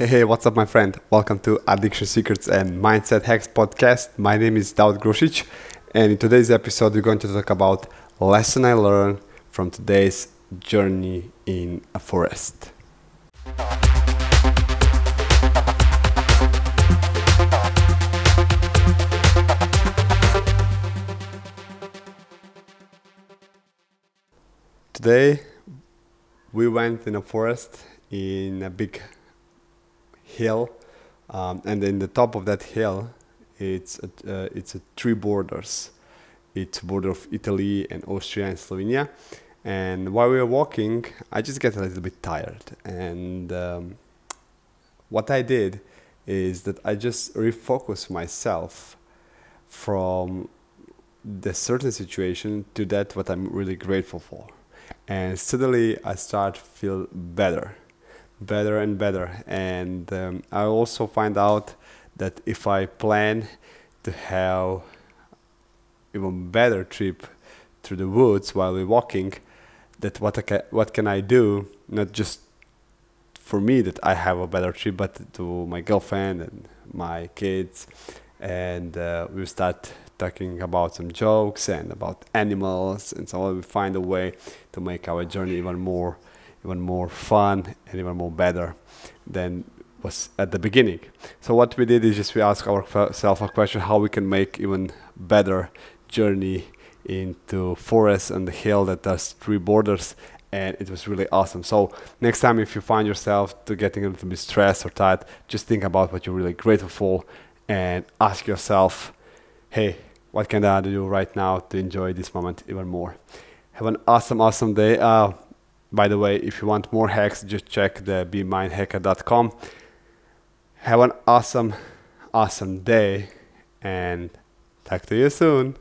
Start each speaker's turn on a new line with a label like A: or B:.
A: Hey, hey, what's up, my friend? Welcome to Addiction Secrets and Mindset Hacks podcast. My name is Daud Grosic, and in today's episode, we're going to talk about lesson I learned from today's journey in a forest. Today, we went in a forest in a big hill, um, and in the top of that hill, it's a, uh, it's a three borders. It's border of Italy and Austria and Slovenia. And while we were walking, I just get a little bit tired. And um, what I did is that I just refocused myself from the certain situation to that what I'm really grateful for. And suddenly I start feel better better and better. And um, I also find out that if I plan to have even better trip through the woods while we're walking, that what I ca- what can I do? Not just for me that I have a better trip, but to my girlfriend and my kids, and uh, we start talking about some jokes and about animals, and so on. We find a way to make our journey even more even more fun and even more better than was at the beginning. So what we did is just we asked ourselves a question how we can make even better journey into forest and the hill that has three borders and it was really awesome. So next time if you find yourself to getting a little bit stressed or tired, just think about what you're really grateful for and ask yourself, hey, what can I do right now to enjoy this moment even more? Have an awesome, awesome day. Uh, by the way, if you want more hacks, just check the BeMindHacker.com. Have an awesome, awesome day and talk to you soon.